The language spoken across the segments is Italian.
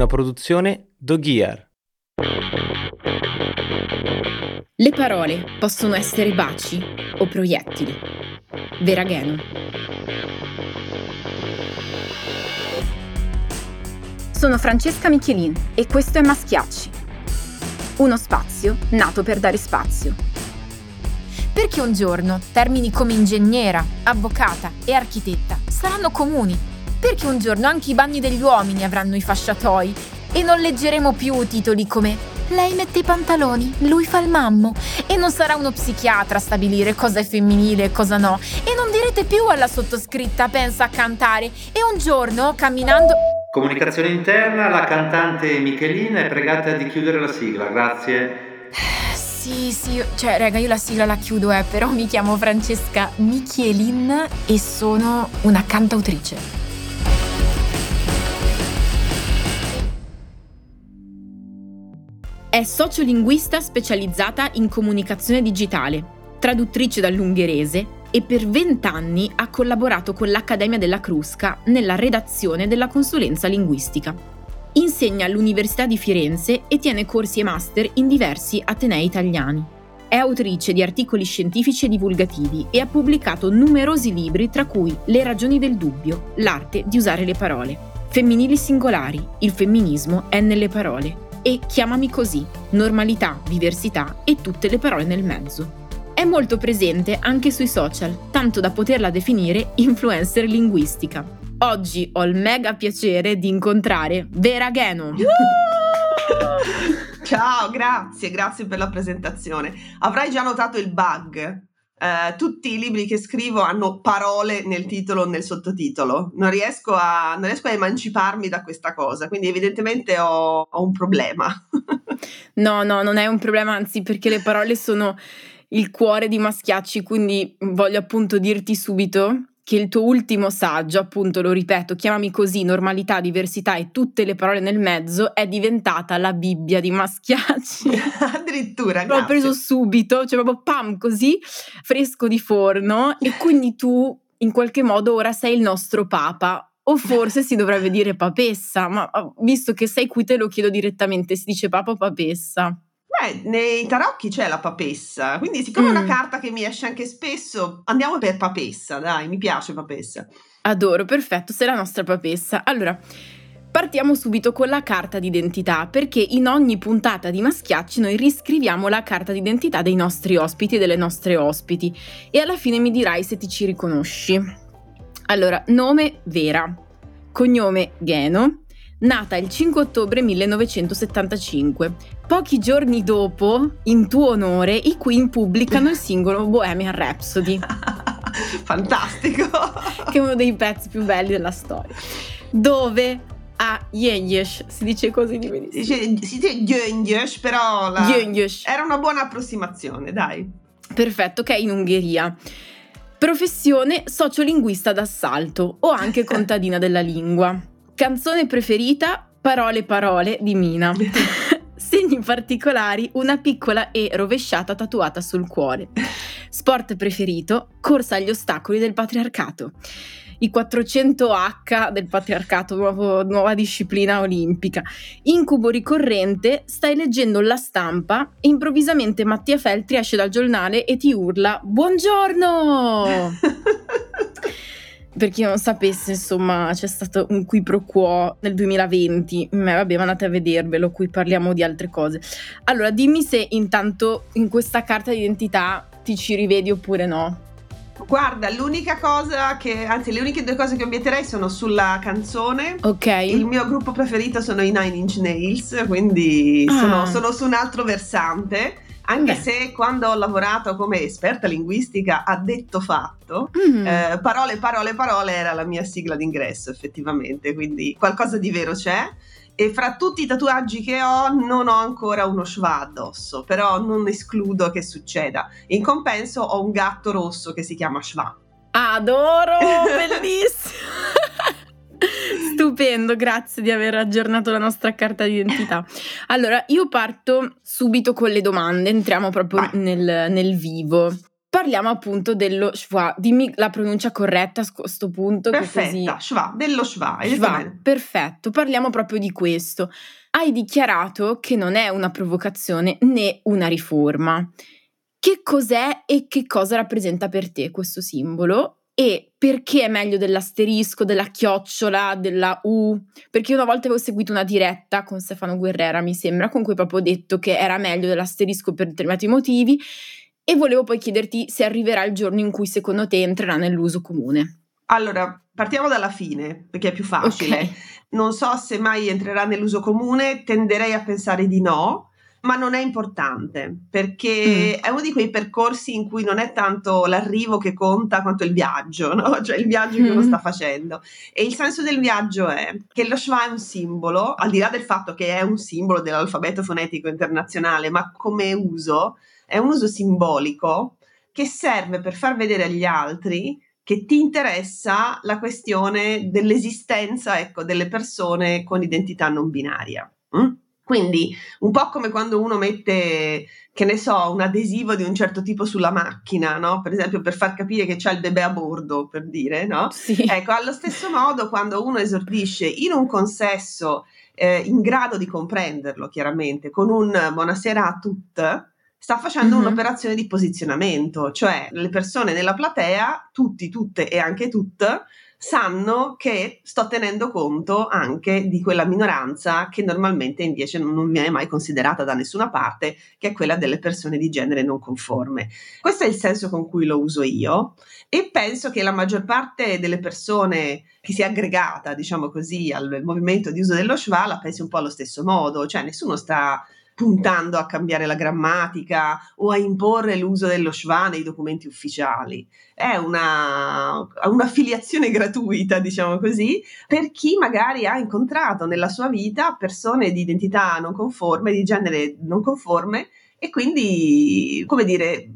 Una produzione Doghier. Le parole possono essere baci o proiettili. Veragheno. Sono Francesca Michelin e questo è Maschiacci. Uno spazio nato per dare spazio. Perché un giorno termini come ingegnera, avvocata e architetta saranno comuni. Perché un giorno anche i bagni degli uomini avranno i fasciatoi e non leggeremo più titoli come lei mette i pantaloni, lui fa il mammo e non sarà uno psichiatra a stabilire cosa è femminile e cosa no e non direte più alla sottoscritta pensa a cantare e un giorno camminando Comunicazione interna, la cantante Michelina è pregata di chiudere la sigla, grazie. Sì, sì, cioè, raga, io la sigla la chiudo, eh, però mi chiamo Francesca Michelin e sono una cantautrice. È sociolinguista specializzata in comunicazione digitale, traduttrice dall'ungherese e per vent'anni ha collaborato con l'Accademia della Crusca nella redazione della consulenza linguistica. Insegna all'Università di Firenze e tiene corsi e master in diversi atenei italiani. È autrice di articoli scientifici e divulgativi e ha pubblicato numerosi libri tra cui Le ragioni del dubbio, l'arte di usare le parole, Femminili singolari, il femminismo è nelle parole e Chiamami così, normalità, diversità e tutte le parole nel mezzo. È molto presente anche sui social, tanto da poterla definire influencer linguistica. Oggi ho il mega piacere di incontrare Vera Geno. Ciao, grazie, grazie per la presentazione. Avrai già notato il bug. Uh, tutti i libri che scrivo hanno parole nel titolo o nel sottotitolo. Non riesco, a, non riesco a emanciparmi da questa cosa, quindi evidentemente ho, ho un problema. no, no, non è un problema, anzi perché le parole sono il cuore di Maschiacci, quindi voglio appunto dirti subito che il tuo ultimo saggio, appunto lo ripeto, chiamami così, normalità, diversità e tutte le parole nel mezzo, è diventata la Bibbia di Maschiacci. Addirittura, L'ho preso subito, cioè proprio pam così, fresco di forno e quindi tu in qualche modo ora sei il nostro papa. O forse si dovrebbe dire papessa, ma ah, visto che sei qui te lo chiedo direttamente, si dice papa o papessa? Beh, nei tarocchi c'è la papessa, quindi siccome mm. è una mm. carta che mi esce anche spesso, andiamo per papessa, dai, mi piace papessa. Adoro, perfetto, sei la nostra papessa. Allora, partiamo subito con la carta d'identità, perché in ogni puntata di Maschiacci noi riscriviamo la carta d'identità dei nostri ospiti e delle nostre ospiti e alla fine mi dirai se ti ci riconosci. Allora, nome Vera, cognome Geno, nata il 5 ottobre 1975. Pochi giorni dopo, in tuo onore, i Queen pubblicano il singolo Bohemian Rhapsody. Fantastico! che è uno dei pezzi più belli della storia. Dove a Yenyesh, si dice così di benissimo. Si dice Yenyesh, però la... era una buona approssimazione, dai. Perfetto, che è in Ungheria. Professione sociolinguista d'assalto o anche contadina della lingua. Canzone preferita, Parole parole di Mina. Segni particolari, una piccola e rovesciata tatuata sul cuore. Sport preferito, corsa agli ostacoli del patriarcato. I 400H del patriarcato, nuovo, nuova disciplina olimpica. Incubo ricorrente, stai leggendo la stampa e improvvisamente Mattia Feltri esce dal giornale e ti urla Buongiorno! per chi non sapesse, insomma, c'è stato un qui pro quo nel 2020. Ma vabbè, andate a vedervelo, qui parliamo di altre cose. Allora, dimmi se intanto in questa carta d'identità ti ci rivedi oppure no. Guarda, l'unica cosa che, anzi, le uniche due cose che obietterei sono sulla canzone. Ok. Il mio gruppo preferito sono i Nine Inch Nails, quindi ah. sono, sono su un altro versante Anche Beh. se quando ho lavorato come esperta linguistica a detto fatto, Mm. eh, parole, parole, parole era la mia sigla d'ingresso effettivamente, quindi qualcosa di vero c'è. E fra tutti i tatuaggi che ho non ho ancora uno schwa addosso, però non escludo che succeda. In compenso ho un gatto rosso che si chiama schwa. Adoro, bellissimo. Stupendo, grazie di aver aggiornato la nostra carta d'identità. Allora, io parto subito con le domande, entriamo proprio nel, nel vivo. Parliamo appunto dello schwa. Dimmi la pronuncia corretta a questo punto. Perfetta, così... schwa, dello schwa. Schwa, perfetto, parliamo proprio di questo. Hai dichiarato che non è una provocazione né una riforma. Che cos'è e che cosa rappresenta per te questo simbolo? E perché è meglio dell'asterisco, della chiocciola, della U? Perché una volta avevo seguito una diretta con Stefano Guerrera, mi sembra, con cui proprio ho detto che era meglio dell'asterisco per determinati motivi e volevo poi chiederti se arriverà il giorno in cui secondo te entrerà nell'uso comune. Allora, partiamo dalla fine, perché è più facile. Ok. Non so se mai entrerà nell'uso comune, tenderei a pensare di no, ma non è importante, perché Mm. è uno di quei percorsi in cui non è tanto l'arrivo che conta quanto il viaggio, no? Cioè il viaggio che uno Mm. sta facendo. E il senso del viaggio è che lo schwa è un simbolo, al di là del fatto che è un simbolo dell'alfabeto fonetico internazionale, ma come uso è un uso simbolico che serve per far vedere agli altri che ti interessa la questione dell'esistenza ecco, delle persone con identità non binaria. mm? Quindi un po' come quando uno mette, che ne so, un adesivo di un certo tipo sulla macchina, no? Per esempio per far capire che c'è il bebè a bordo, per dire, no? Sì. Ecco, allo stesso modo quando uno esordisce in un consesso eh, in grado di comprenderlo chiaramente, con un buonasera a tutte, sta facendo Mhm. un'operazione di posizionamento, cioè le persone nella platea, tutti, tutte e anche tutte, sanno che sto tenendo conto anche di quella minoranza che normalmente invece non, viene mai considerata da nessuna parte, che è quella delle persone di genere non conforme. Questo è il senso con cui lo uso io e penso che la maggior parte delle persone che si è aggregata, diciamo così, al movimento di uso dello schwa la pensi un po' allo stesso modo, cioè nessuno sta puntando a cambiare la grammatica o a imporre l'uso dello schwa nei documenti ufficiali. È una, un'affiliazione gratuita, diciamo così, per chi magari ha incontrato nella sua vita persone di identità non conforme, di genere non conforme e quindi, come dire,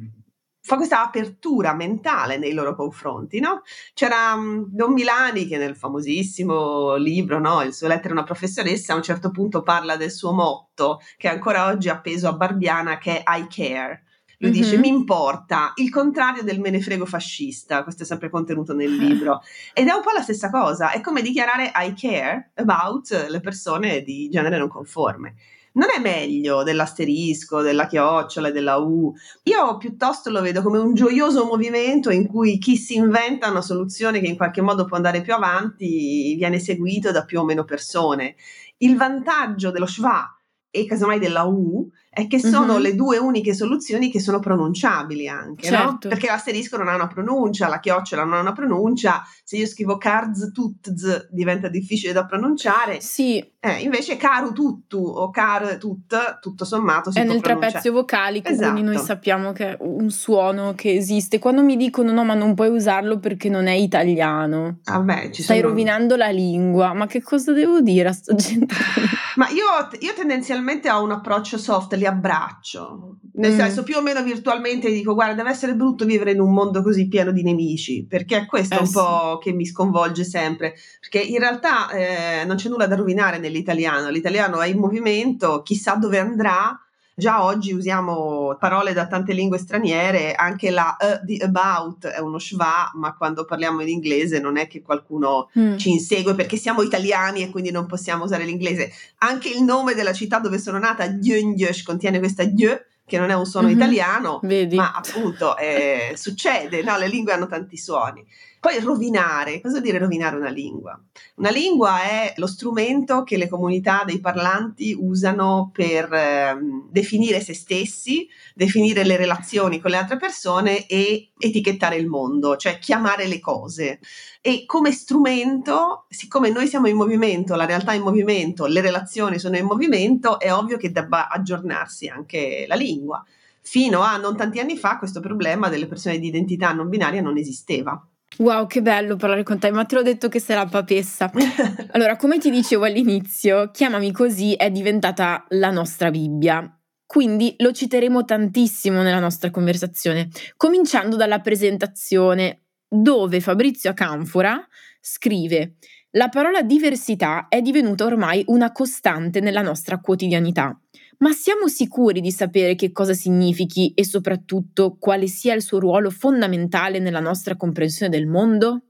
fa questa apertura mentale nei loro confronti, no? C'era um, Don Milani che nel famosissimo libro, no, il suo lettera a una professoressa, a un certo punto parla del suo motto che è ancora oggi appeso a Barbiana che è I care. Lui Mhm. dice mi importa, il contrario del me ne frego fascista, questo è sempre contenuto nel libro. Ed è un po' la stessa cosa, è come dichiarare I care about le persone di genere non conforme. Non è meglio dell'asterisco, della chiocciola e della U. Io piuttosto lo vedo come un gioioso movimento in cui chi si inventa una soluzione che in qualche modo può andare più avanti viene seguito da più o meno persone. Il vantaggio dello schwa e casomai della U è che sono Mhm. le due uniche soluzioni che sono pronunciabili anche, no? Certo. Perché l'asterisco non ha una pronuncia, la chiocciola non ha una pronuncia, se io scrivo carz tutz diventa difficile da pronunciare, Sì, eh, invece caru tuttu o car tut, tutto sommato si è nel pronunciare. trapezio vocalico, Esatto. quindi noi sappiamo che è un suono che esiste. Quando mi dicono no, ma non puoi usarlo perché non è italiano, Vabbè, ci stai sono- rovinando la lingua. Ma che cosa devo dire a sta gente? Ma io, io tendenzialmente ho un approccio soft, li abbraccio, nel Mm. senso più o meno virtualmente dico guarda deve essere brutto vivere in un mondo così pieno di nemici, perché è questo Eh un sì. po' che mi sconvolge sempre, perché in realtà eh, non c'è nulla da rovinare nell'italiano, l'italiano è in movimento, chissà dove andrà. Già oggi usiamo parole da tante lingue straniere, anche la e di about è uno schwa, ma quando parliamo in inglese non è che qualcuno Mm. ci insegue perché siamo italiani e quindi non possiamo usare l'inglese. Anche il nome della città dove sono nata, Gyeongyeosh, contiene questa Gye, che non è un suono Mhm. italiano, Vedi? ma appunto eh, succede, no? le lingue hanno tanti suoni. Poi rovinare, cosa vuol dire rovinare una lingua? Una lingua è lo strumento che le comunità dei parlanti usano per ehm, definire se stessi, definire le relazioni con le altre persone e etichettare il mondo, cioè chiamare le cose. E come strumento, siccome noi siamo in movimento, la realtà è in movimento, le relazioni sono in movimento, è ovvio che debba aggiornarsi anche la lingua. fino a non tanti anni fa questo problema delle persone di identità non binaria non esisteva. Wow, che bello parlare con te, ma te l'ho detto che sei la papessa. allora, come ti dicevo all'inizio, Chiamami così è diventata la nostra Bibbia. Quindi lo citeremo tantissimo nella nostra conversazione, cominciando dalla presentazione, dove Fabrizio Acanfora scrive la parola diversità è divenuta ormai una costante nella nostra quotidianità. Ma siamo sicuri di sapere che cosa significhi e soprattutto quale sia il suo ruolo fondamentale nella nostra comprensione del mondo?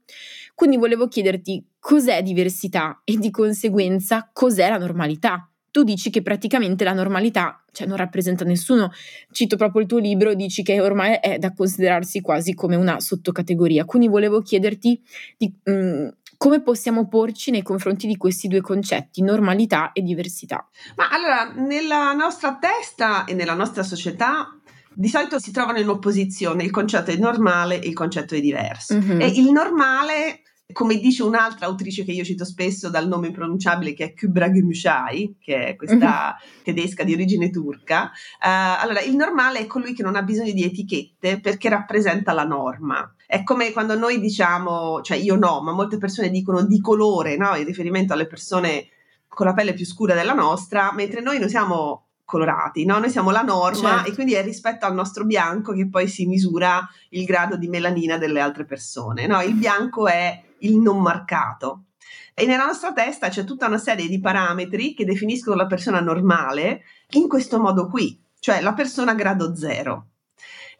Quindi volevo chiederti cos'è diversità e di conseguenza cos'è la normalità. Tu dici che praticamente la normalità, cioè non rappresenta nessuno, cito proprio il tuo libro, dici che ormai è da considerarsi quasi come una sottocategoria. Quindi volevo chiederti di, mh, mm, come possiamo porci nei confronti di questi due concetti, normalità e diversità? Ma allora, nella nostra testa e nella nostra società di solito si trovano in opposizione il concetto di normale e il concetto di diverso. Mm-hmm. E il normale come dice un'altra autrice che io cito spesso dal nome impronunciabile che è Kübra Gümüşay, che è questa mm-hmm. tedesca di origine turca, uh, allora il normale è colui che non ha bisogno di etichette perché rappresenta la norma. È come quando noi diciamo, cioè io no, ma molte persone dicono di colore, no? in riferimento alle persone con la pelle più scura della nostra, mentre noi non siamo colorati, no? Noi siamo la norma certo. e quindi è rispetto al nostro bianco che poi si misura il grado di melanina delle altre persone, no? Il bianco è il non marcato. E nella nostra testa c'è tutta una serie di parametri che definiscono la persona normale in questo modo qui, cioè la persona grado zero.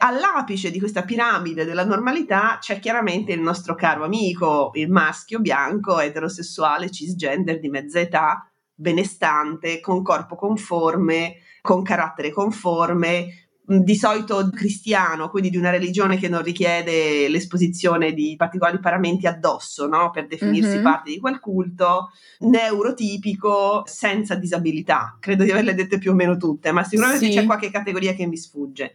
All'apice di questa piramide della normalità c'è chiaramente il nostro caro amico, il maschio bianco, eterosessuale, cisgender di mezza età, benestante, con corpo conforme, con carattere conforme, di solito cristiano, quindi di una religione che non richiede l'esposizione di particolari paramenti addosso, no? per definirsi mm-hmm. parte di quel culto, neurotipico, senza disabilità. Credo di averle dette più o meno tutte, ma sicuramente sì. c'è qualche categoria che mi sfugge.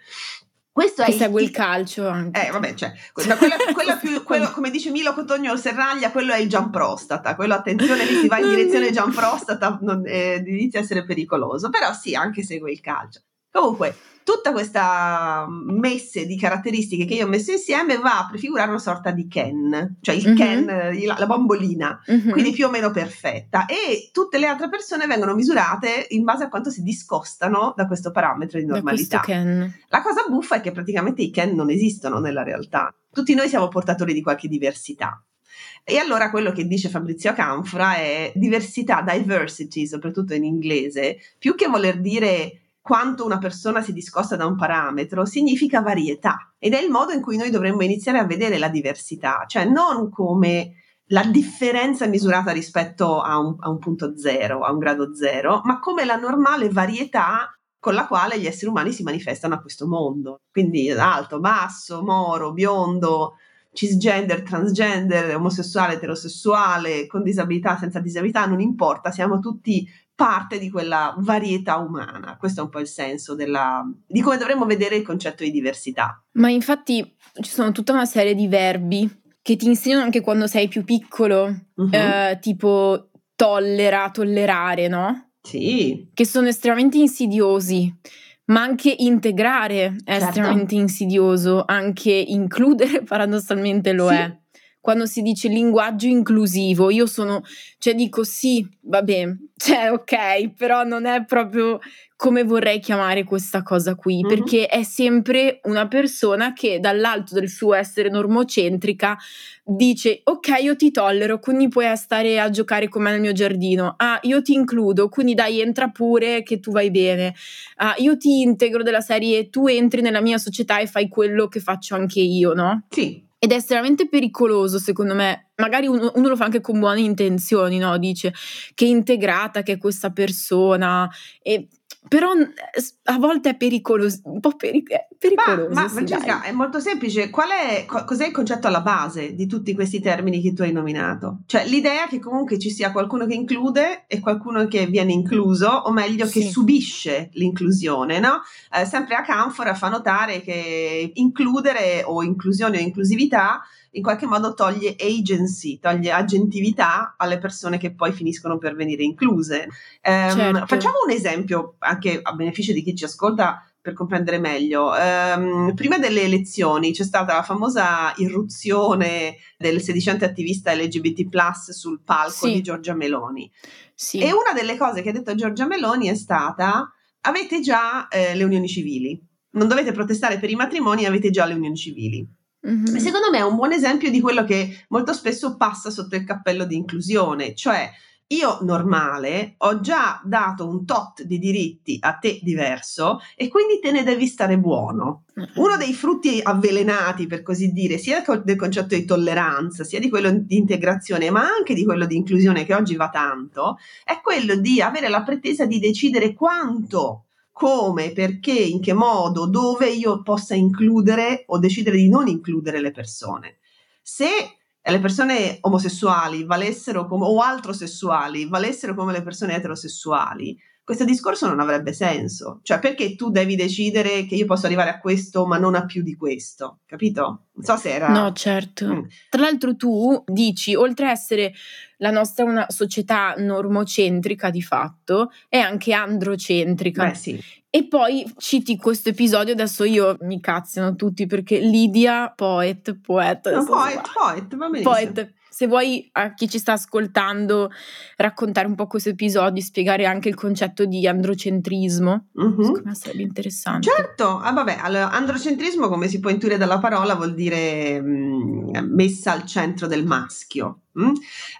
Questo che è segue il, il calcio anche. Eh, vabbè, cioè, quella, quella, quella più, quello, come dice Milo Cotogno Serraglia, quello è il jump prostata. Quello, attenzione, lì si va in direzione jump prostata, non, eh, inizia a essere pericoloso. Però sì, anche segue il calcio. Comunque, tutta questa messe di caratteristiche che io ho messo insieme va a prefigurare una sorta di Ken, cioè il mm-hmm. Ken, la, bambolina, mm-hmm. quindi più o meno perfetta. E tutte le altre persone vengono misurate in base a quanto si discostano da questo parametro di normalità. La cosa buffa è che praticamente i Ken non esistono nella realtà. Tutti noi siamo portatori di qualche diversità. E allora quello che dice Fabrizio Canfra è diversità, diversity, soprattutto in inglese, più che voler dire quanto una persona si discosta da un parametro significa varietà ed è il modo in cui noi dovremmo iniziare a vedere la diversità, cioè non come la differenza misurata rispetto a un, a un punto zero, a un grado zero, ma come la normale varietà con la quale gli esseri umani si manifestano a questo mondo. Quindi alto, basso, moro, biondo, cisgender, transgender, omosessuale, eterosessuale, con disabilità, senza disabilità, non importa, siamo tutti parte di quella varietà umana. Questo è un po' il senso della, di come dovremmo vedere il concetto di diversità. Ma infatti ci sono tutta una serie di verbi che ti insegnano anche quando sei più piccolo, uh-huh. eh, tipo tollera, tollerare, no? Sì. Che sono estremamente insidiosi. Ma anche integrare è certo. estremamente insidioso, anche includere paradossalmente lo sì. è quando si dice linguaggio inclusivo, io sono, cioè dico sì, va bene, cioè ok, però non è proprio come vorrei chiamare questa cosa qui, mm-hmm. perché è sempre una persona che dall'alto del suo essere normocentrica dice ok, io ti tollero, quindi puoi stare a giocare con me nel mio giardino. Ah, io ti includo, quindi dai, entra pure che tu vai bene. Ah, io ti integro della serie, tu entri nella mia società e fai quello che faccio anche io, no? Sì. Ed è estremamente pericoloso, secondo me. Magari uno, uno, lo fa anche con buone intenzioni, no? Dice che è integrata, che è questa persona. E però a volte è pericoloso, un po' peric- pericoloso. Ma, ma Francesca, è molto semplice. Qual è, co- cos'è il concetto alla base di tutti questi termini che tu hai nominato? Cioè l'idea che comunque ci sia qualcuno che include e qualcuno che viene incluso, o meglio sì. che subisce l'inclusione, no? Eh, sempre a Canfora fa notare che includere o inclusione o inclusività in qualche modo toglie agency, toglie agentività alle persone che poi finiscono per venire incluse. Um, certo. Facciamo un esempio anche a beneficio di chi ci ascolta per comprendere meglio. Um, prima delle elezioni c'è stata la famosa irruzione del sedicente attivista LGBT sul palco sì. di Giorgia Meloni. Sì. E una delle cose che ha detto Giorgia Meloni è stata avete già eh, le unioni civili, non dovete protestare per i matrimoni, avete già le unioni civili. Mm-hmm. Secondo me è un buon esempio di quello che molto spesso passa sotto il cappello di inclusione, cioè io normale ho già dato un tot di diritti a te diverso e quindi te ne devi stare buono. Uno dei frutti avvelenati, per così dire, sia del concetto di tolleranza, sia di quello di integrazione, ma anche di quello di inclusione che oggi va tanto, è quello di avere la pretesa di decidere quanto come, perché, in che modo, dove io possa includere o decidere di non includere le persone. Se le persone omosessuali valessero come, o altrosessuali valessero come le persone eterosessuali, questo discorso non avrebbe senso. Cioè, perché tu devi decidere che io posso arrivare a questo, ma non a più di questo? Capito? Non so se era. No, certo. Mm. Tra l'altro, tu dici, oltre a essere la nostra una società normocentrica di fatto, è anche androcentrica. Beh, sì. E poi citi questo episodio, adesso io mi cazzano tutti perché Lidia, poet, poeta. No, poet, poet, va benissimo. Poet, se vuoi a chi ci sta ascoltando raccontare un po' questo episodio, spiegare anche il concetto di androcentrismo, mm-hmm. secondo me sarebbe interessante. Certo, ah, vabbè, allora, androcentrismo come si può intuire dalla parola vuol dire mh, mm, messa al centro del maschio. Mm?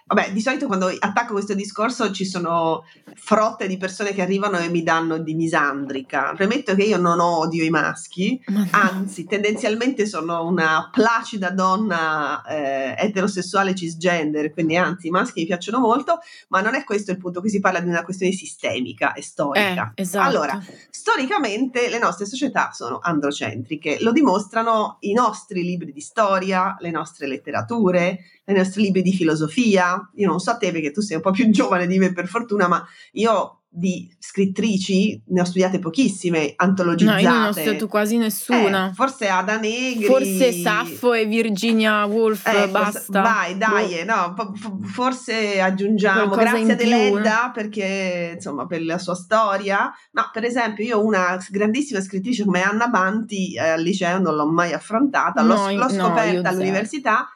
Vabbè, di solito quando attacco questo discorso ci sono frotte di persone che arrivano e mi danno di misandrica. Premetto che io non odio i maschi, anzi, tendenzialmente sono una placida donna eh, eterosessuale cisgender, quindi anzi, i maschi mi piacciono molto, ma non è questo il punto. Qui si parla di una questione sistemica e storica. Eh, esatto. Allora, storicamente le nostre società sono androcentriche, lo dimostrano i nostri libri di storia, le nostre letterature nei nostri libri di filosofia. Io non so te perché tu sei un po' più giovane di me per fortuna, ma io di scrittrici ne ho studiate pochissime, antologizzate. No, io non ho studiato quasi nessuna. Eh, forse Ada Negri. Forse Saffo e Virginia Woolf, eh, basta. Vai, dai, boh. no, forse aggiungiamo Qualcosa Grazia Deledda perché, insomma, per la sua storia. No, per esempio, io una grandissima scrittrice come Anna Banti eh, al liceo non l'ho mai affrontata, l'ho, no, l'ho scoperta no, all'università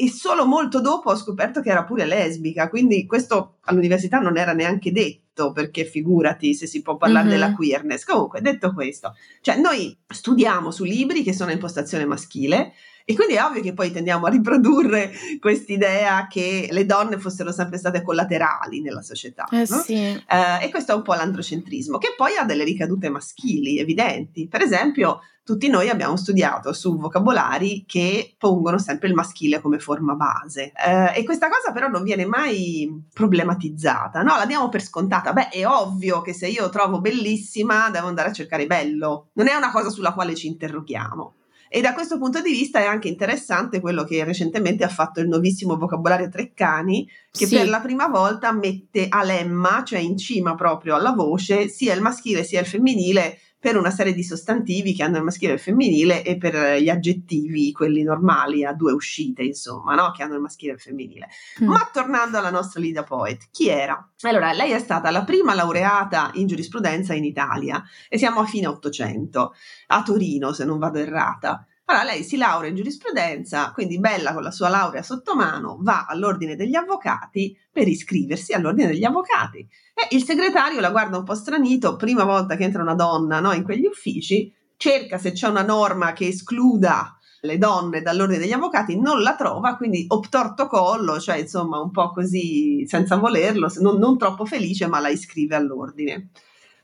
e solo molto dopo ho scoperto che era pure lesbica, quindi questo all'università non era neanche detto, perché figurati se si può parlare mm-hmm. della queerness. Comunque, detto questo, cioè noi studiamo su libri che sono a impostazione maschile e quindi è ovvio che poi tendiamo a riprodurre quest'idea che le donne fossero sempre state collaterali nella società. Eh, no? sì. eh, e questo è un po' l'androcentrismo, che poi ha delle ricadute maschili evidenti. Per esempio, tutti noi abbiamo studiato su vocabolari che pongono sempre il maschile come forma base. Eh, e questa cosa però non viene mai problematizzata, no? La diamo per scontata. Beh, è ovvio che se io trovo bellissima devo andare a cercare bello. Non è una cosa sulla quale ci interroghiamo. E da questo punto di vista è anche interessante quello che recentemente ha fatto il nuovissimo vocabolario Treccani, che sì. per la prima volta mette a lemma, cioè in cima proprio alla voce, sia il maschile sia il femminile per una serie di sostantivi che hanno il maschile e il femminile e per gli aggettivi, quelli normali a due uscite, insomma, no? che hanno il maschile e il femminile. Mm. Ma tornando alla nostra Lida Poet, chi era? Allora, lei è stata la prima laureata in giurisprudenza in Italia e siamo a fine Ottocento, a Torino se non vado errata. Allora lei si laurea in giurisprudenza, quindi bella con la sua laurea sotto mano, va all'ordine degli avvocati per iscriversi all'ordine degli avvocati. E il segretario la guarda un po' stranito, prima volta che entra una donna no, in quegli uffici, cerca se c'è una norma che escluda le donne dall'ordine degli avvocati, non la trova, quindi obtorto collo, cioè insomma un po' così senza volerlo, non, non troppo felice, ma la iscrive all'ordine.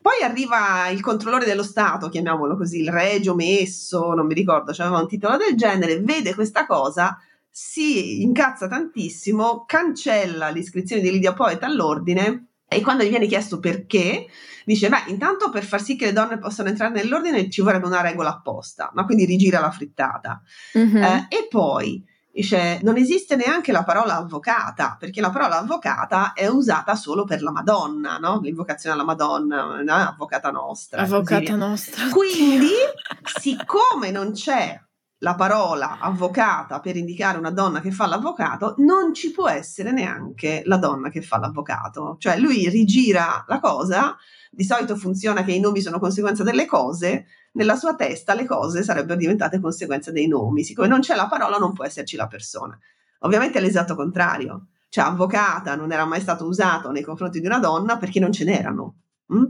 Poi arriva il controllore dello Stato, chiamiamolo così, il regio messo, non mi ricordo, c'aveva un titolo del genere, vede questa cosa, si incazza tantissimo, cancella l'iscrizione di Lidia Poeta all'ordine e quando gli viene chiesto perché, dice: Beh, intanto per far sì che le donne possano entrare nell'ordine ci vorrebbe una regola apposta, ma quindi rigira la frittata. Mm-hmm. Eh, e poi dice non esiste neanche la parola avvocata, perché la parola avvocata è usata solo per la Madonna, no? L'invocazione alla Madonna, no? avvocata nostra. Avvocata nostra. Quindi, siccome non c'è la parola avvocata per indicare una donna che fa l'avvocato, non ci può essere neanche la donna che fa l'avvocato. Cioè lui rigira la cosa, di solito funziona che i nomi sono conseguenza delle cose, nella sua testa le cose sarebbero diventate conseguenza dei nomi. Siccome non c'è la parola, non può esserci la persona. Ovviamente è l'esatto contrario. Cioè, avvocata non era mai stato usato nei confronti di una donna perché non ce n'erano. Mm?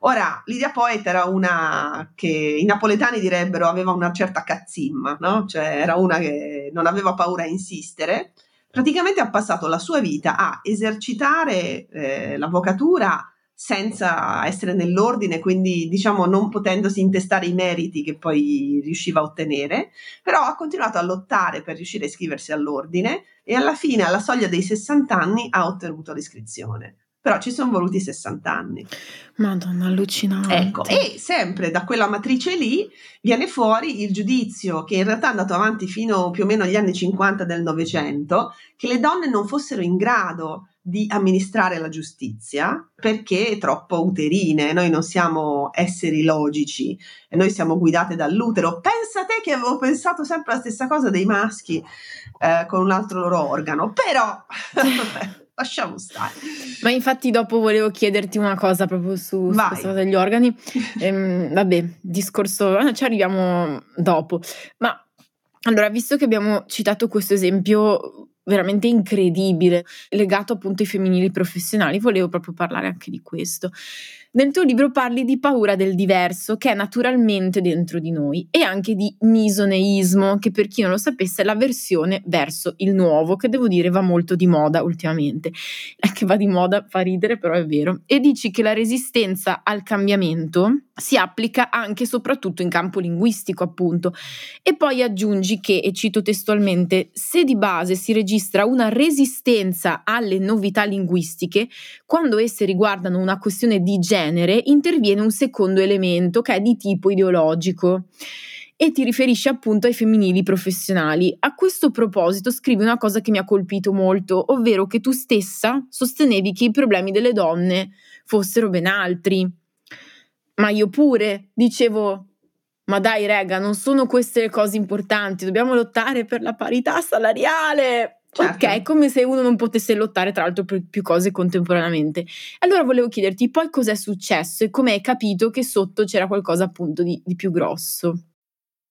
Ora, Lidia Poet era una che i napoletani direbbero aveva una certa cazzimma, no? Cioè era una che non aveva paura a insistere. Praticamente ha passato la sua vita a esercitare eh, l'avvocatura senza essere nell'ordine, quindi diciamo non potendosi intestare i meriti che poi riusciva a ottenere, però ha continuato a lottare per riuscire a iscriversi all'ordine e alla fine, alla soglia dei 60 anni, ha ottenuto l'iscrizione però ci sono voluti 60 anni. Madonna, allucinante. Ecco, e sempre da quella matrice lì viene fuori il giudizio che in realtà è andato avanti fino più o meno agli anni 50 del Novecento, che le donne non fossero in grado di amministrare la giustizia perché troppo uterine, noi non siamo esseri logici, noi siamo guidate dall'utero. Pensa te che avevo pensato sempre la stessa cosa dei maschi eh, con un altro loro organo, però lasciamo stare. Ma infatti dopo volevo chiederti una cosa proprio su, su questa degli organi. Ehm, vabbè, discorso, ci arriviamo dopo. Ma allora, visto che abbiamo citato questo esempio veramente incredibile, legato appunto ai femminili professionali, volevo proprio parlare anche di questo. Nel tuo libro parli di paura del diverso che è naturalmente dentro di noi e anche di misoneismo, che per chi non lo sapesse è l'avversione verso il nuovo, che devo dire va molto di moda ultimamente. È che va di moda, fa ridere, però è vero. E dici che la resistenza al cambiamento si applica anche e soprattutto in campo linguistico, appunto. E poi aggiungi che, e cito testualmente, se di base si registra una resistenza alle novità linguistiche, quando esse riguardano una questione di genere, genere interviene un secondo elemento che è di tipo ideologico e ti riferisci appunto ai femminili professionali. A questo proposito scrivi una cosa che mi ha colpito molto, ovvero che tu stessa sostenevi che i problemi delle donne fossero ben altri. Ma io pure dicevo, ma dai rega, non sono queste le cose importanti, dobbiamo lottare per la parità salariale. Certo. Ok, come se uno non potesse lottare tra l'altro per più cose contemporaneamente. Allora volevo chiederti poi cos'è successo e come hai capito che sotto c'era qualcosa appunto di, di più grosso.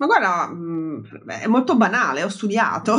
Ma guarda, mm, è molto banale, ho studiato.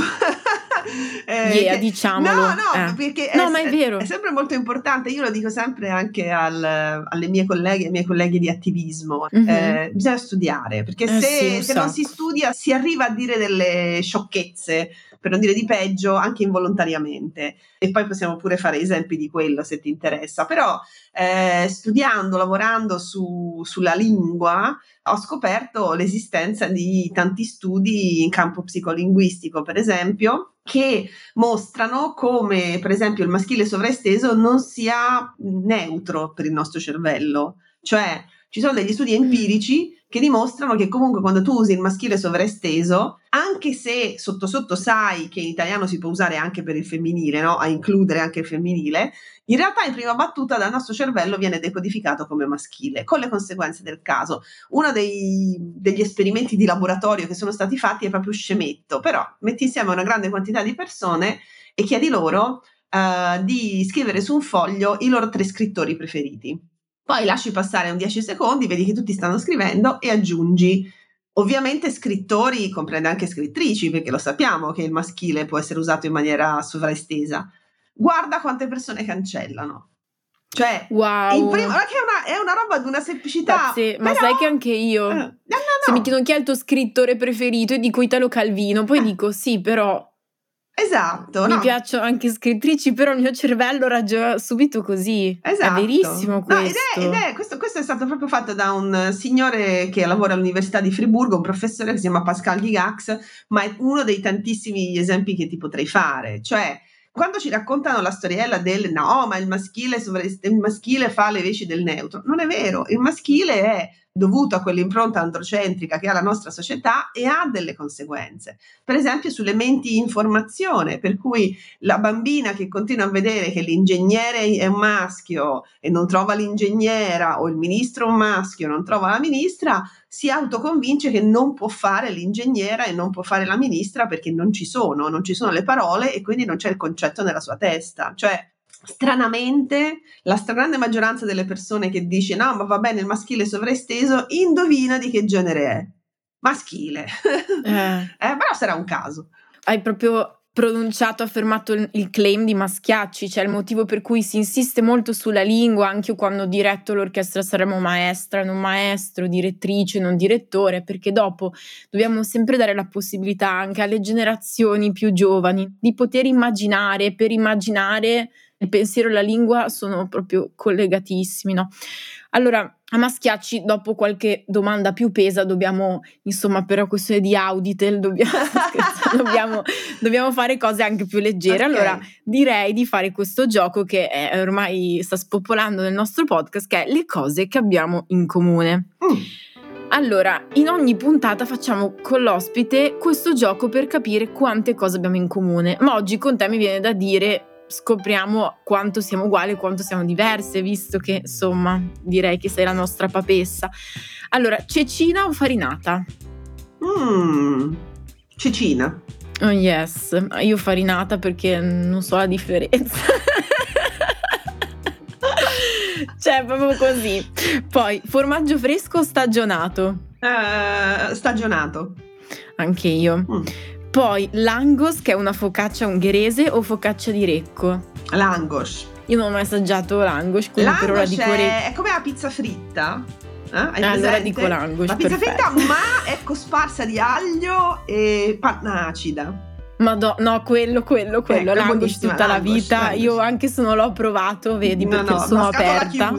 Eh, yeah, diciamolo. No, no, eh. perché no, è, ma è, vero. è sempre molto importante. Io lo dico sempre anche al, alle mie colleghe, ai miei colleghi di attivismo. Mm-hmm. Eh, bisogna studiare, perché eh, se, sì, se so. non si studia si arriva a dire delle sciocchezze per non dire di peggio, anche involontariamente. E poi possiamo pure fare esempi di quello se ti interessa. Però eh, studiando, lavorando su, sulla lingua, ho scoperto l'esistenza di tanti studi in campo psicolinguistico, per esempio, che mostrano come, per esempio, il maschile sovraesteso non sia neutro per il nostro cervello. Cioè, ci sono degli studi empirici che dimostrano che comunque quando tu usi il maschile sovraesteso, anche se sotto sotto sai che in italiano si può usare anche per il femminile, no? a includere anche il femminile, in realtà in prima battuta dal nostro cervello viene decodificato come maschile, con le conseguenze del caso. Uno dei, degli esperimenti di laboratorio che sono stati fatti è proprio scemetto, però metti insieme una grande quantità di persone e chiedi loro uh, di scrivere su un foglio i loro tre scrittori preferiti poi lasci passare un 10 secondi, vedi che tutti stanno scrivendo e aggiungi. Ovviamente scrittori comprende anche scrittrici, perché lo sappiamo che il maschile può essere usato in maniera sovraestesa. Guarda quante persone cancellano. Cioè, wow. primo, è una, è una roba di una semplicità. Sì, ma sai che anche io. Eh, no, no, no. Se mi chiedono chi è il tuo scrittore preferito e dico Italo Calvino, poi eh. dico sì, però Esatto. Mi no. piacciono anche scrittrici, però il mio cervello ragiona subito così. Esatto. È verissimo questo. No, ed è, ed è, questo, questo, è stato proprio fatto da un signore che lavora all'Università di Friburgo, un professore che si chiama Pascal Gigax, ma è uno dei tantissimi esempi che ti potrei fare. Cioè, quando ci raccontano la storiella del no, ma il maschile, il maschile fa le veci del neutro, non è vero, il maschile è dovuto a quell'impronta androcentrica che ha la nostra società e ha delle conseguenze. Per esempio sulle menti informazione, per cui la bambina che continua a vedere che l'ingegnere è un maschio e non trova l'ingegnera o il ministro un maschio non trova la ministra, si autoconvince che non può fare l'ingegnera e non può fare la ministra perché non ci sono, non ci sono le parole e quindi non c'è il concetto nella sua testa. Cioè, stranamente la stragrande maggioranza delle persone che dice no ma va bene il maschile sovraesteso indovina di che genere è. Maschile. Eh. eh, però sarà un caso. Hai proprio pronunciato, affermato il claim di Maschiacci, cioè il motivo per cui si insiste molto sulla lingua, anche io quando ho diretto l'orchestra saremo maestra, non maestro, direttrice, non direttore, perché dopo dobbiamo sempre dare la possibilità anche alle generazioni più giovani di poter immaginare, per immaginare il pensiero e la lingua sono proprio collegatissimi, no? Allora, a Maschiacci, dopo qualche domanda più pesa, dobbiamo, insomma, per una questione di auditel, dobbiamo, dobbiamo, dobbiamo fare cose anche più leggere. Okay. Allora, direi di fare questo gioco che è, ormai sta spopolando nel nostro podcast, che è le cose che abbiamo in comune. Mm. Allora, in ogni puntata facciamo con l'ospite questo gioco per capire quante cose abbiamo in comune, ma oggi con te mi viene da dire scopriamo quanto siamo uguali e quanto siamo diverse, visto che insomma direi che sei la nostra papessa. Allora, cecina o farinata? Mmm, cecina. Oh yes, io farinata perché non so la differenza. cioè, proprio così. Poi, formaggio fresco o stagionato? Uh, stagionato. Anche io. Mm. Poi l'angos, che è una focaccia ungherese o focaccia di Recco? L'angos. Io non ho mai assaggiato l'angos, quindi per ora dico Recco. È come la pizza fritta. Eh? Hai allora dico l'angos. La pizza perfetto. fritta, ma è cosparsa di aglio e panna acida. Madò, no, quello, quello, quello, ecco, l'angos tutta la vita. L'angos. Io anche se non l'ho provato, vedi, no, perché no, sono aperta.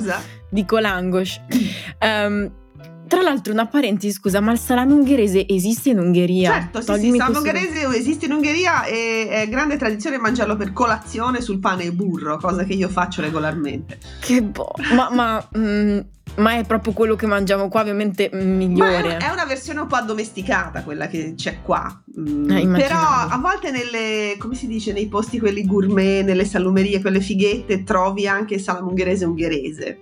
Dico l'angos. um, Tra l'altro, una parentesi, scusa, ma il salame ungherese esiste in Ungheria? Certo, sì, sì, il salame ungherese esiste in Ungheria e è grande tradizione mangiarlo per colazione sul pane e burro, cosa che io faccio regolarmente. Che boh, ma, ma, mm, ma, è proprio quello che mangiamo qua, ovviamente mm, migliore. È, è, una versione un po' addomesticata quella che c'è qua. Mm, eh, però a volte nelle, come si dice, nei posti quelli gourmet, nelle salumerie, quelle fighette, trovi anche salame ungherese ungherese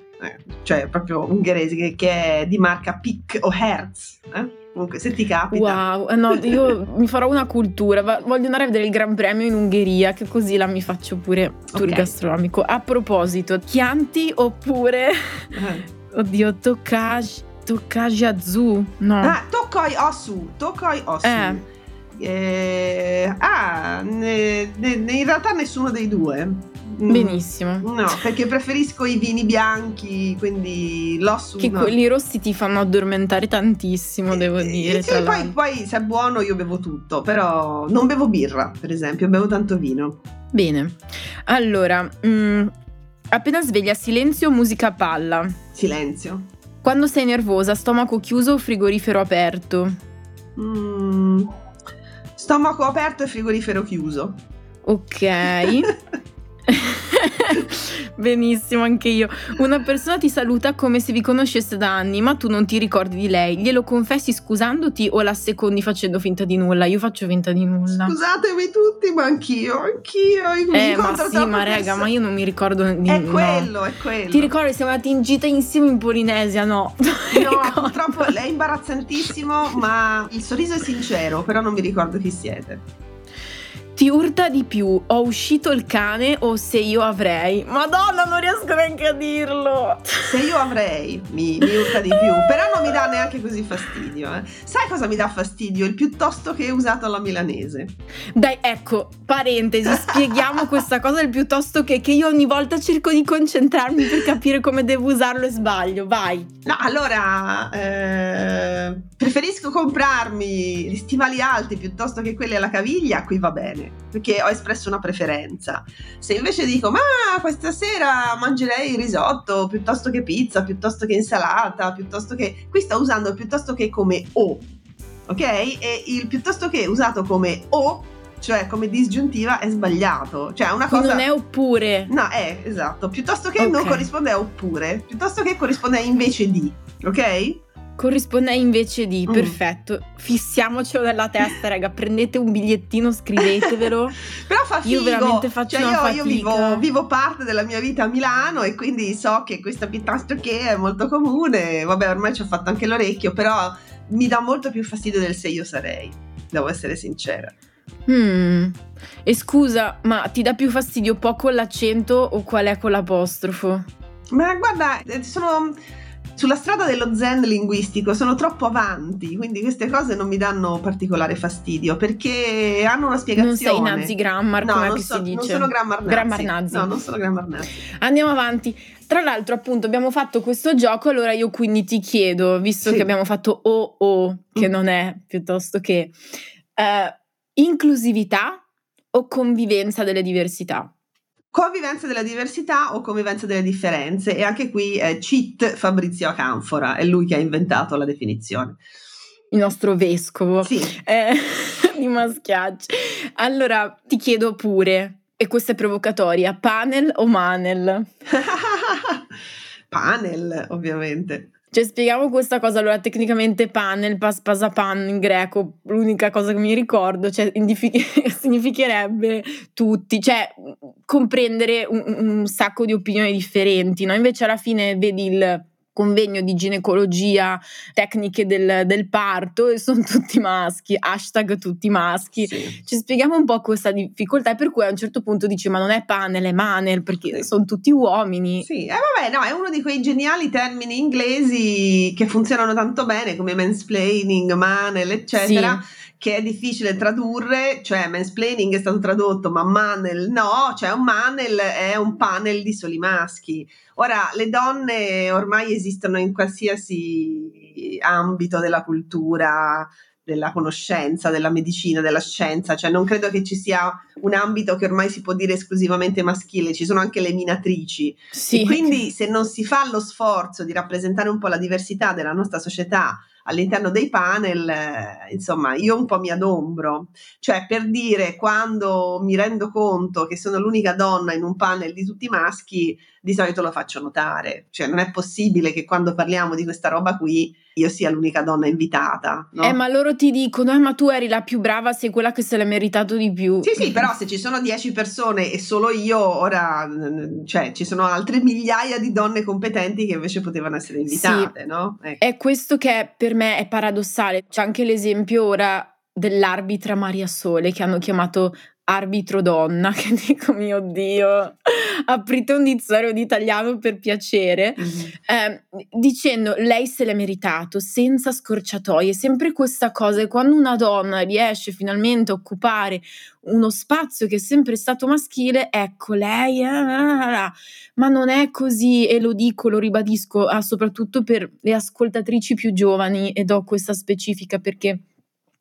cioè proprio ungherese che, che, è di marca Pic o Hertz. Eh? Comunque, se ti capita. Wow, eh, no, io mi farò una cultura. Voglio andare a vedere il Gran Premio in Ungheria, che così là mi faccio pure tour okay. gastronomico. A proposito, Chianti oppure. Eh. Oddio, Tokaji. Tokaji Azu? No. Ah, Tokoi Osu. Tokoi Osu. Eh. Eh, ah, ne, ne, in realtà nessuno dei due. Mm. Benissimo. No, perché preferisco i vini bianchi, quindi l'osso. Che no. quelli rossi ti fanno addormentare tantissimo, devo eh, dire. Sì, poi, poi, se è buono io bevo tutto, però non bevo birra, per esempio, bevo tanto vino. Bene, allora, mh, mm, appena sveglia silenzio musica a palla? Silenzio. Quando sei nervosa, stomaco chiuso o frigorifero aperto? Mm, stomaco aperto e frigorifero chiuso. Ok. Benissimo, anche io. Una persona ti saluta come se vi conoscesse da anni, ma tu non ti ricordi di lei. Glielo confessi scusandoti o la secondi facendo finta di nulla? Io faccio finta di nulla. Scusatemi tutti, ma anch'io, anch'io. Eh, ma sì, ma raga, ma io non mi ricordo di È quello, no. è quello. Ti ricordi siamo andati in gita insieme in Polinesia, no? No, purtroppo è imbarazzantissimo, ma il sorriso è sincero, però non mi ricordo chi siete. Ti urta di più, ho uscito il cane o se io avrei? Madonna, non riesco neanche a dirlo. Se io avrei, mi, mi urta di più, però non mi dà neanche così fastidio. Eh. Sai cosa mi dà fastidio? Il piuttosto che usato alla milanese. Dai, ecco, parentesi, spieghiamo questa cosa del piuttosto che, che io ogni volta cerco di concentrarmi per capire come devo usarlo e sbaglio. Vai. No, allora, eh, preferisco comprarmi gli stivali alti piuttosto che quelli alla caviglia, qui va bene perché ho espresso una preferenza. Se invece dico, ma questa sera mangerei risotto piuttosto che pizza, piuttosto che insalata, piuttosto che... Qui sto usando piuttosto che come o, ok? E il piuttosto che usato come o cioè come disgiuntiva è sbagliato. Cioè una cosa... non è oppure. No, è esatto. Piuttosto che okay. non corrisponde a oppure, piuttosto che corrisponde a invece di, ok? Corrisponde invece di Mm. perfetto. Fissiamocelo nella testa, raga. Prendete un bigliettino, scrivetevelo. Però fa figo. Io veramente faccio Cioè, io, io vivo, vivo parte della mia vita a Milano e quindi so che questa piuttosto che è molto comune. Vabbè, ormai ci ho fatto anche l'orecchio, però mi dà molto più fastidio del se io sarei. Devo essere sincera. Mm. E scusa, ma ti dà più fastidio po' con l'accento o qual è con l'apostrofo? Ma guarda, eh, sono sulla strada dello zen linguistico, sono troppo avanti, quindi queste cose non mi danno particolare fastidio perché hanno una spiegazione. Non sei nazi grammar, No, come so- si dice? non sono grammar nazi. Grammar nazi. No, non sono grammar nazi. Andiamo avanti. Tra l'altro, appunto, abbiamo fatto questo gioco, allora io quindi ti chiedo, visto Sì. che abbiamo fatto o o, che Mm. non è piuttosto che eh, inclusività o convivenza delle diversità? Convivenza della diversità o convivenza delle differenze e anche qui è cheat Fabrizio Acanfora, è lui che ha inventato la definizione. Il nostro vescovo Sì. eh, di Maschiacci. Allora, ti chiedo pure, e questa è provocatoria, panel o manel? Panel, ovviamente. Cioè, spieghiamo questa cosa. Allora, tecnicamente panel, pas pasapan in greco, l'unica cosa che mi ricordo, cioè, significherebbe tutti, cioè, comprendere un, un sacco di opinioni differenti, no? Invece alla fine vedi il convegno di ginecologia, tecniche del, del parto e sono tutti maschi, hashtag tutti maschi. Sì. Ci spieghiamo un po' questa difficoltà e per cui a un certo punto dice ma non è panel, è manel, perché Sì. sono tutti uomini. Sì, eh, vabbè, no, è uno di quei geniali termini inglesi che funzionano tanto bene come mansplaining, manel, eccetera, che è difficile tradurre, cioè mansplaining è stato tradotto, ma manel no, cioè un manel è un panel di soli maschi. Ora, le donne ormai esistono in qualsiasi ambito della cultura, della conoscenza, della medicina, della scienza, cioè non credo che ci sia un ambito che ormai si può dire esclusivamente maschile, ci sono anche le minatrici. Sì. E quindi se non si fa lo sforzo di rappresentare un po' la diversità della nostra società all'interno dei panel, eh, insomma, io un po' mi adombro. Cioè, per dire, quando mi rendo conto che sono l'unica donna in un panel di tutti maschi, di solito lo faccio notare. Cioè, non è possibile che quando parliamo di questa roba qui io sia l'unica donna invitata. No? Eh, ma loro ti dicono, eh, ma tu eri la più brava, sei quella che se l'è meritato di più. Sì, sì, però se ci sono 10 persone e solo io, ora, cioè, ci sono altre migliaia di donne competenti che invece potevano essere invitate, no? Ecco. È questo che per me è paradossale. C'è anche l'esempio ora dell'arbitra Maria Sole che hanno chiamato arbitro donna, che dico mio Dio, aprite un dizionario di italiano per piacere, eh, dicendo lei se l'è meritato, senza scorciatoie, sempre questa cosa, e quando una donna riesce finalmente a occupare uno spazio che è sempre stato maschile, ecco lei, ah, ma non è così e lo dico, lo ribadisco, ah, soprattutto per le ascoltatrici più giovani e do questa specifica perché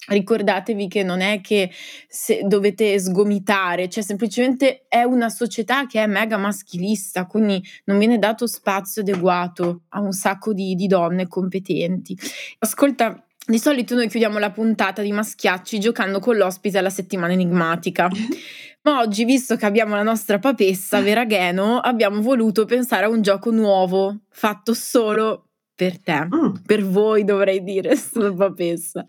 ricordatevi che non è che se dovete sgomitare, cioè semplicemente è una società che è mega maschilista, quindi non viene dato spazio adeguato a un sacco di, di donne competenti. Ascolta, di solito noi chiudiamo la puntata di Maschiacci giocando con l'ospite alla settimana enigmatica. Ma oggi, visto che abbiamo la nostra papessa Veragheno, abbiamo voluto pensare a un gioco nuovo, fatto solo per te, Mm. per voi dovrei dire, papessa,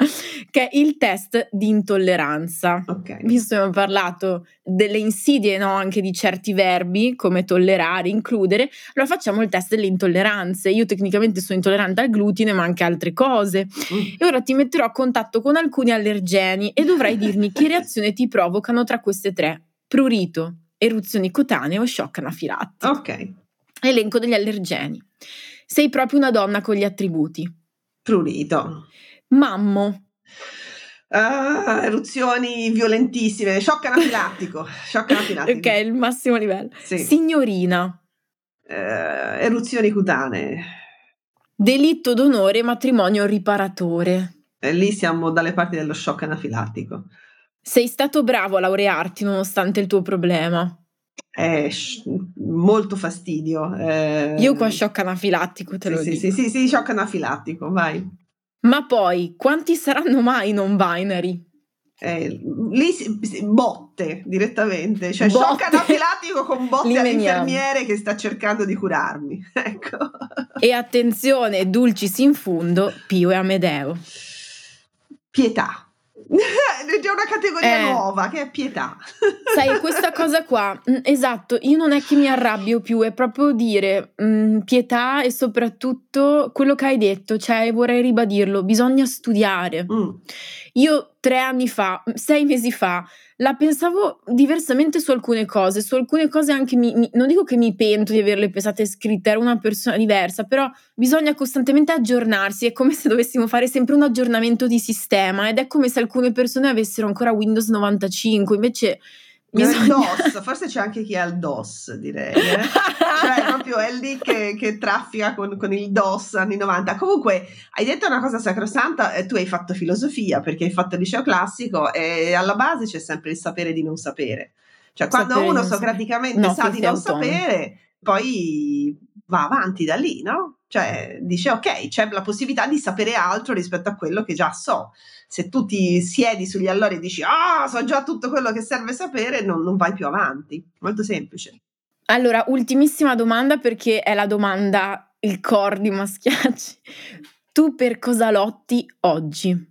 che è il test di intolleranza. Ok. Visto che abbiamo parlato delle insidie no, anche di certi verbi, come tollerare, includere, allora facciamo il test delle intolleranze. Io tecnicamente sono intollerante al glutine, ma anche altre cose. Mm. E ora ti metterò a contatto con alcuni allergeni e dovrai dirmi che reazione ti provocano tra queste tre: prurito, eruzioni cutanee o shock anafilattico. Ok. Elenco degli allergeni. Sei proprio una donna con gli attributi. Prurito. Mammo, Ah, eruzioni violentissime, shock anafilattico. shock anafilattico. ok, il massimo livello. Sì. Signorina, Eh, eruzioni cutanee. delitto d'onore, matrimonio riparatore. E lì siamo dalle parti dello shock anafilattico. Sei stato bravo a laurearti nonostante il tuo problema. Eh, molto fastidio. eh. Io qua shock anafilattico te Sì, lo sì, dico. sì, sì, sì, shock anafilattico, vai. Ma poi, quanti saranno mai non binary? Eh, lì si, botte direttamente, cioè Botte. shock anafilattico con botte all'infermiere che sta cercando di curarmi. Ecco. E attenzione, dulcis in fundo, Pio e Amedeo. Pietà. C'è una categoria Eh. nuova che è pietà. Sai, questa cosa qua, mm, esatto, io non è che mi arrabbio più, è proprio dire mm, pietà e soprattutto quello che hai detto, cioè vorrei ribadirlo, bisogna studiare. Mm. Io tre anni fa, sei mesi fa, la pensavo diversamente su alcune cose, su alcune cose anche mi, mi- non dico che mi pento di averle pensate scritte, ero una persona diversa, però bisogna costantemente aggiornarsi, è come se dovessimo fare sempre un aggiornamento di sistema ed è come se alcune persone avessero ancora Windows 95, invece bisogna... DOS, forse c'è anche chi ha il DOS, direi. eh. Cioè, proprio è lì che, che traffica con, con il DOS anni 90. Comunque, hai detto una cosa sacrosanta, eh, tu hai fatto filosofia perché hai fatto liceo classico e alla base c'è sempre il sapere di non sapere. Cioè, quando Sapere uno socraticamente. No, sa di non sapere, poi va avanti da lì, no? Cioè, dice ok, c'è la possibilità di sapere altro rispetto a quello che già so. Se tu ti siedi sugli allori e dici ah, so già tutto quello che serve sapere, non, non vai più avanti. Molto semplice. Allora, ultimissima domanda perché è la domanda, il core di Maschiacci. Tu per cosa lotti oggi?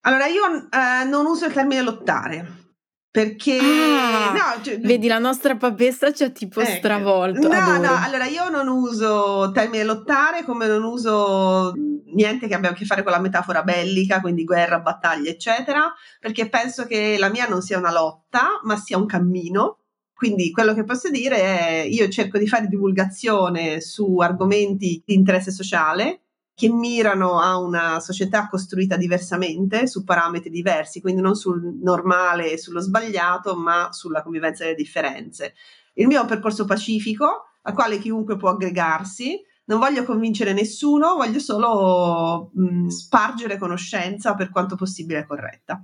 Allora, io eh, non uso il termine lottare. Perché Ah, no, cioè- Vedi, la nostra papessa ci ha tipo Ecco. stravolto. No, adoro. no, allora io non uso termine lottare come non uso niente che abbia a che fare con la metafora bellica, quindi guerra, battaglia, eccetera, perché penso che la mia non sia una lotta, ma sia un cammino. Quindi quello che posso dire è io cerco di fare divulgazione su argomenti di interesse sociale che mirano a una società costruita diversamente, su parametri diversi, quindi non sul normale e sullo sbagliato, ma sulla convivenza delle differenze. Il mio è un percorso pacifico al quale chiunque può aggregarsi. Non voglio convincere nessuno, voglio solo mh, spargere conoscenza per quanto possibile corretta.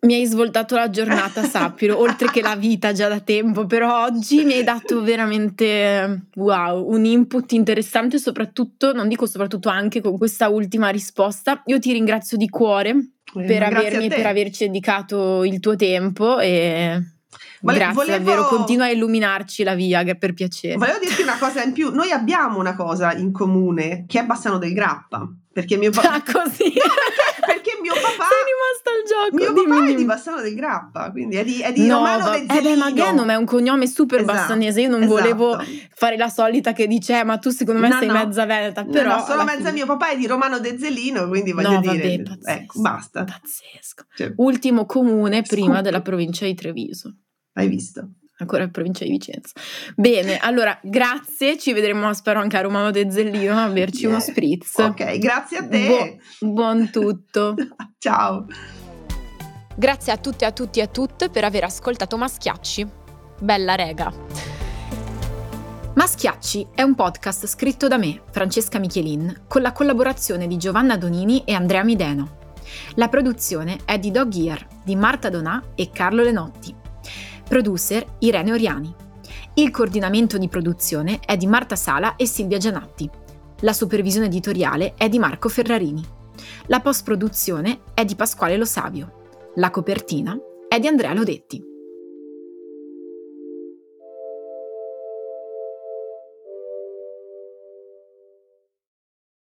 Mi hai svoltato la giornata, sappilo, oltre che la vita già da tempo, però oggi mi hai dato veramente, wow, un input interessante, soprattutto, non dico soprattutto anche con questa ultima risposta. Io ti ringrazio di cuore Eh, per, avermi, per averci dedicato il tuo tempo e Vole- grazie volevo- davvero, continua a illuminarci la via, che per piacere. Volevo dirti una cosa in più, noi abbiamo una cosa in comune che è Bassano del Grappa, perché mio papà... Ah, così. perché mio papà... Gioco. Mio dimmi, papà è dimmi. di Bassano del Grappa, quindi è di, è di No, Romano va- De eh beh, ma è un cognome super Esatto, bassanese. Io non esatto. volevo fare la solita che dice, "Eh, ma tu secondo me No, sei no. mezza veneta. No, Però no, solo alla mezza fine- mio papà è di Romano De Zellino, quindi voglio No, dire... vabbè, pazzesco. ecco, basta. Pazzesco. Cioè, Ultimo comune prima Scoop. della provincia di Treviso. hai visto? Ancora provincia di Vicenza. Bene, allora grazie. Ci vedremo, spero, anche a Romano De Zellino a berci uno Yeah. spritz. Ok, grazie a te. Buon tutto. Ciao. Grazie a tutte e a tutti e a tutte per aver ascoltato Maschiacci. Bella rega. Maschiacci è un podcast scritto da me, Francesca Michelin, con la collaborazione di Giovanna Donini e Andrea Mideno. La produzione è di Dog Ear, di Marta Donà e Carlo Lenotti. Producer Irene Oriani. Il coordinamento di produzione è di Marta Sala e Silvia Gianatti. La supervisione editoriale è di Marco Ferrarini. La post-produzione è di Pasquale Lo Savio. La copertina è di Andrea Lodetti.